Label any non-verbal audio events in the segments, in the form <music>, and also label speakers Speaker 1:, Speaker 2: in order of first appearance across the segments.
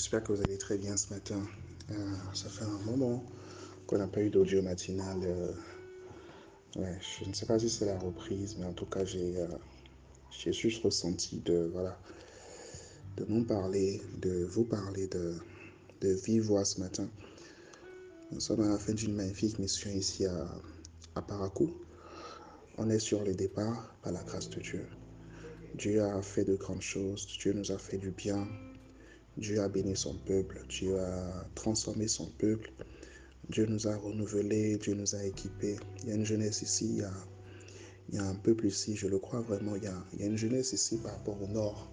Speaker 1: j'espère que vous allez très bien ce matin. Euh, ça fait un moment qu'on n'a pas eu d'audio matinal. Euh, ouais, je ne sais pas si c'est la reprise, mais en tout cas, j'ai euh, juste ressenti de, voilà, de nous parler, de vous parler de, de vive ce matin. Nous sommes à la fin d'une magnifique mission ici à, à Paracou. On est sur le départ par la grâce de Dieu. Dieu a fait de grandes choses, Dieu nous a fait du bien, Dieu a béni son peuple, Dieu a transformé son peuple, Dieu nous a renouvelés, Dieu nous a équipés. Il y a une jeunesse ici, il y a, un peuple ici, je le crois vraiment, il y, a, il y, a, une jeunesse ici par rapport au nord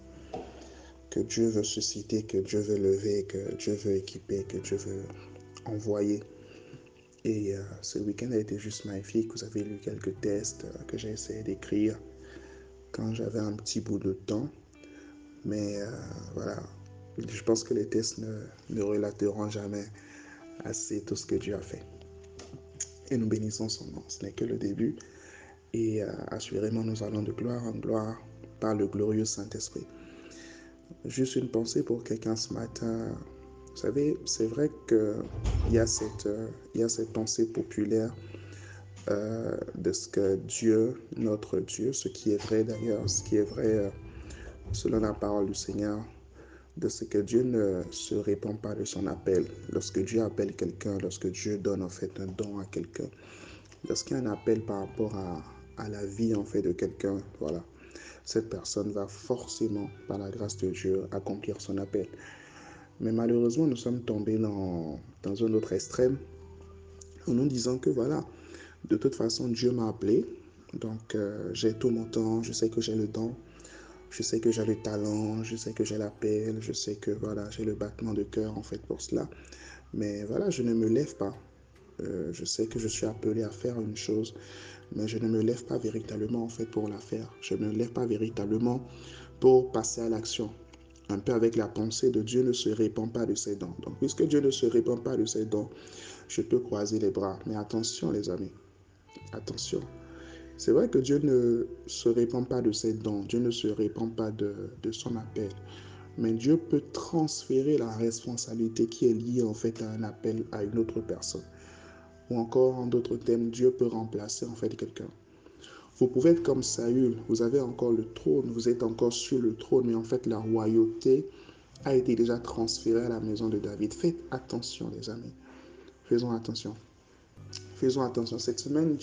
Speaker 1: que Dieu veut susciter, que Dieu veut lever, que Dieu veut équiper, que Dieu veut envoyer. Et euh, ce week-end a été juste magnifique. Vous avez lu quelques tests euh, que j'ai essayé d'écrire quand j'avais un petit bout de temps. Mais euh, voilà, je pense que les tests ne, ne, relateront jamais assez tout ce que Dieu a fait. Et nous bénissons son nom. Ce n'est que le début. Et euh, assurément, nous allons de gloire en gloire par le glorieux Saint-Esprit. Juste une pensée pour quelqu'un ce matin. Vous savez, c'est vrai qu'il y, a cette, euh, y a cette pensée populaire euh, de ce que Dieu, notre Dieu, ce qui est vrai d'ailleurs, ce qui est vrai selon la parole du Seigneur, de ce que Dieu ne se répand pas de son appel. Lorsque Dieu appelle quelqu'un, lorsque Dieu donne en fait un don à quelqu'un, lorsqu'il y a un appel par rapport à, à la vie en fait de quelqu'un, voilà, cette personne va forcément, par la grâce de Dieu, accomplir son appel. Mais malheureusement, nous sommes tombés dans, dans un autre extrême en nous disant que voilà, de toute façon, Dieu m'a appelé, donc euh, j'ai tout mon temps, je sais que j'ai le don, je sais que j'ai le talent, je sais que j'ai l'appel, je sais que voilà, j'ai le battement de cœur en fait pour cela. Mais voilà, je ne me lève pas. Euh, je sais que je suis appelé à faire une chose, mais je ne me lève pas véritablement en fait pour la faire. Je ne me lève pas véritablement pour passer à l'action. Un peu avec la pensée de Dieu ne se répand pas de ses dons. Donc, puisque Dieu ne se répand pas de ses dons, je peux croiser les bras. Mais attention, les amis. Attention. C'est vrai que Dieu ne se répand pas de ses dons, Dieu ne se répand pas de, son appel, mais Dieu peut transférer la responsabilité qui est liée en fait à un appel à une autre personne. Ou encore, en d'autres termes, Dieu peut remplacer en fait quelqu'un. Vous pouvez être comme Saül, vous avez encore le trône, vous êtes encore sur le trône, mais en fait la royauté a été déjà transférée à la maison de David. Faites attention les amis, faisons attention. Faisons attention. Cette semaine,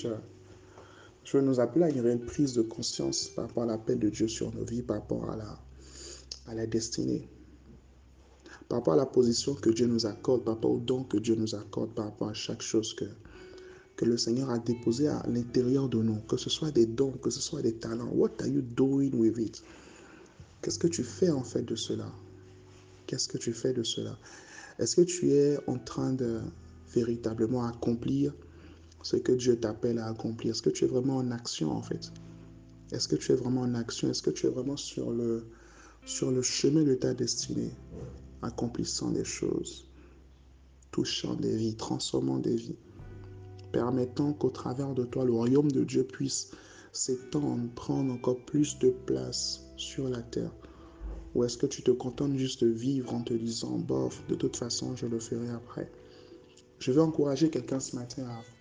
Speaker 1: je, veux nous appeler à une prise de conscience par rapport à l'appel de Dieu sur nos vies, par rapport à la, à la destinée, par rapport à la position que Dieu nous accorde, par rapport au don que Dieu nous accorde, par rapport à chaque chose que, que le Seigneur a déposé à l'intérieur de nous, que ce soit des dons, que ce soit des talents. What are you doing with it? Qu'est-ce que tu fais en fait de cela? Qu'est-ce que tu fais de cela? Est-ce que tu es en train de véritablement accomplir ce que Dieu t'appelle à accomplir? Est-ce que tu es vraiment en action en fait? Est-ce que tu es vraiment en action? Est-ce que tu es vraiment sur le, sur le chemin de ta destinée, accomplissant des choses, touchant des vies, transformant des vies, permettant qu'au travers de toi, le royaume de Dieu puisse s'étendre, prendre encore plus de place sur la terre? Ou est-ce que tu te contentes juste de vivre en te disant, bof, de toute façon, je le ferai après Je veux encourager quelqu'un ce matin à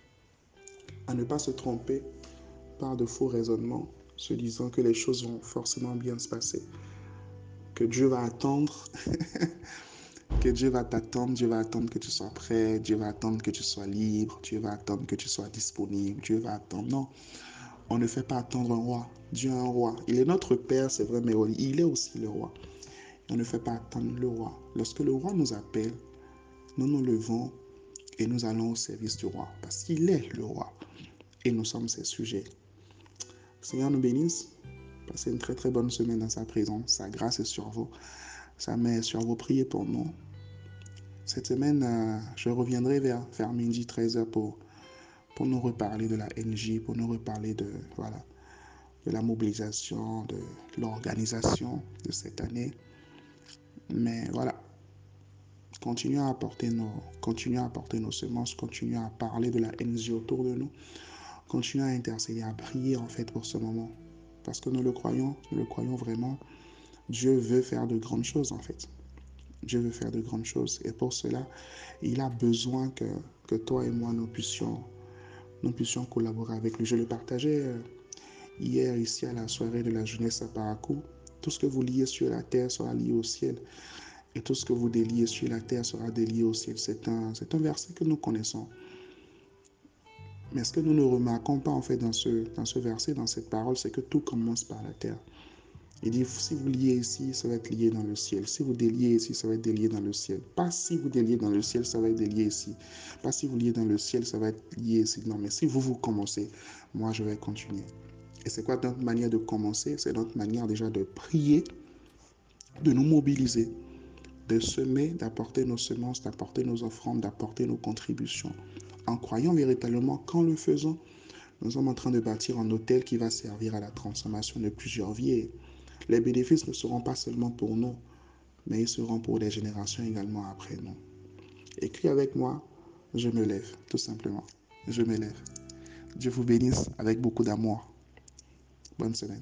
Speaker 1: à ne pas se tromper par de faux raisonnements, se disant que les choses vont forcément bien se passer, que Dieu va attendre, <laughs> que Dieu va t'attendre, Dieu va attendre que tu sois prêt, Dieu va attendre que tu sois libre, Dieu va attendre que tu sois disponible, Dieu va attendre. Non, on ne fait pas attendre un roi. Dieu est un roi. Il est notre Père, c'est vrai, mais il est aussi le roi. On ne fait pas attendre le roi. Lorsque le roi nous appelle, nous nous levons et nous allons au service du roi, parce qu'il est le roi et nous sommes ses sujets. Seigneur nous bénisse. Passez une très très bonne semaine dans sa présence. Sa grâce est sur vous. Sa main est sur vous. Priez pour nous. Cette semaine, euh, je reviendrai vers, vers midi 13h pour, pour nous reparler de la NJ, pour nous reparler de, voilà, de la mobilisation, de l'organisation de cette année. Mais voilà, continuons à apporter nos, continuons à apporter nos semences, continuons à parler de la NJ autour de nous continuer à intercéder, à prier en fait pour ce moment. Parce que nous le croyons, nous le croyons vraiment. Dieu veut faire de grandes choses en fait. Dieu veut faire de grandes choses. Et pour cela, il a besoin que, que toi et moi, nous puissions, nous puissions collaborer avec lui. Je le partageais euh, hier ici à la soirée de la jeunesse à Paracou. Tout ce que vous liez sur la terre sera lié au ciel. Et tout ce que vous déliez sur la terre sera délié au ciel. C'est un, c'est un verset que nous connaissons. Mais ce que nous ne remarquons pas en fait dans ce, dans ce verset, dans cette parole, c'est que tout commence par la terre. Il dit, si vous liez ici, ça va être lié dans le ciel. Si vous déliez ici, ça va être délié dans le ciel. Pas si vous déliez dans le ciel, ça va être délié ici. Pas si vous liez dans le ciel, ça va être lié ici. Non, mais si vous, vous commencez, moi, je vais continuer. Et c'est quoi notre manière de commencer? C'est notre manière déjà de prier, de nous mobiliser, de semer, d'apporter nos semences, d'apporter nos offrandes, d'apporter nos contributions en croyant véritablement qu'en le faisant, nous sommes en train de bâtir un hôtel qui va servir à la transformation de plusieurs vies. Les bénéfices ne seront pas seulement pour nous, mais ils seront pour les générations également après nous. Écris avec moi, je me lève, tout simplement. Je me lève. Dieu vous bénisse avec beaucoup d'amour. Bonne semaine.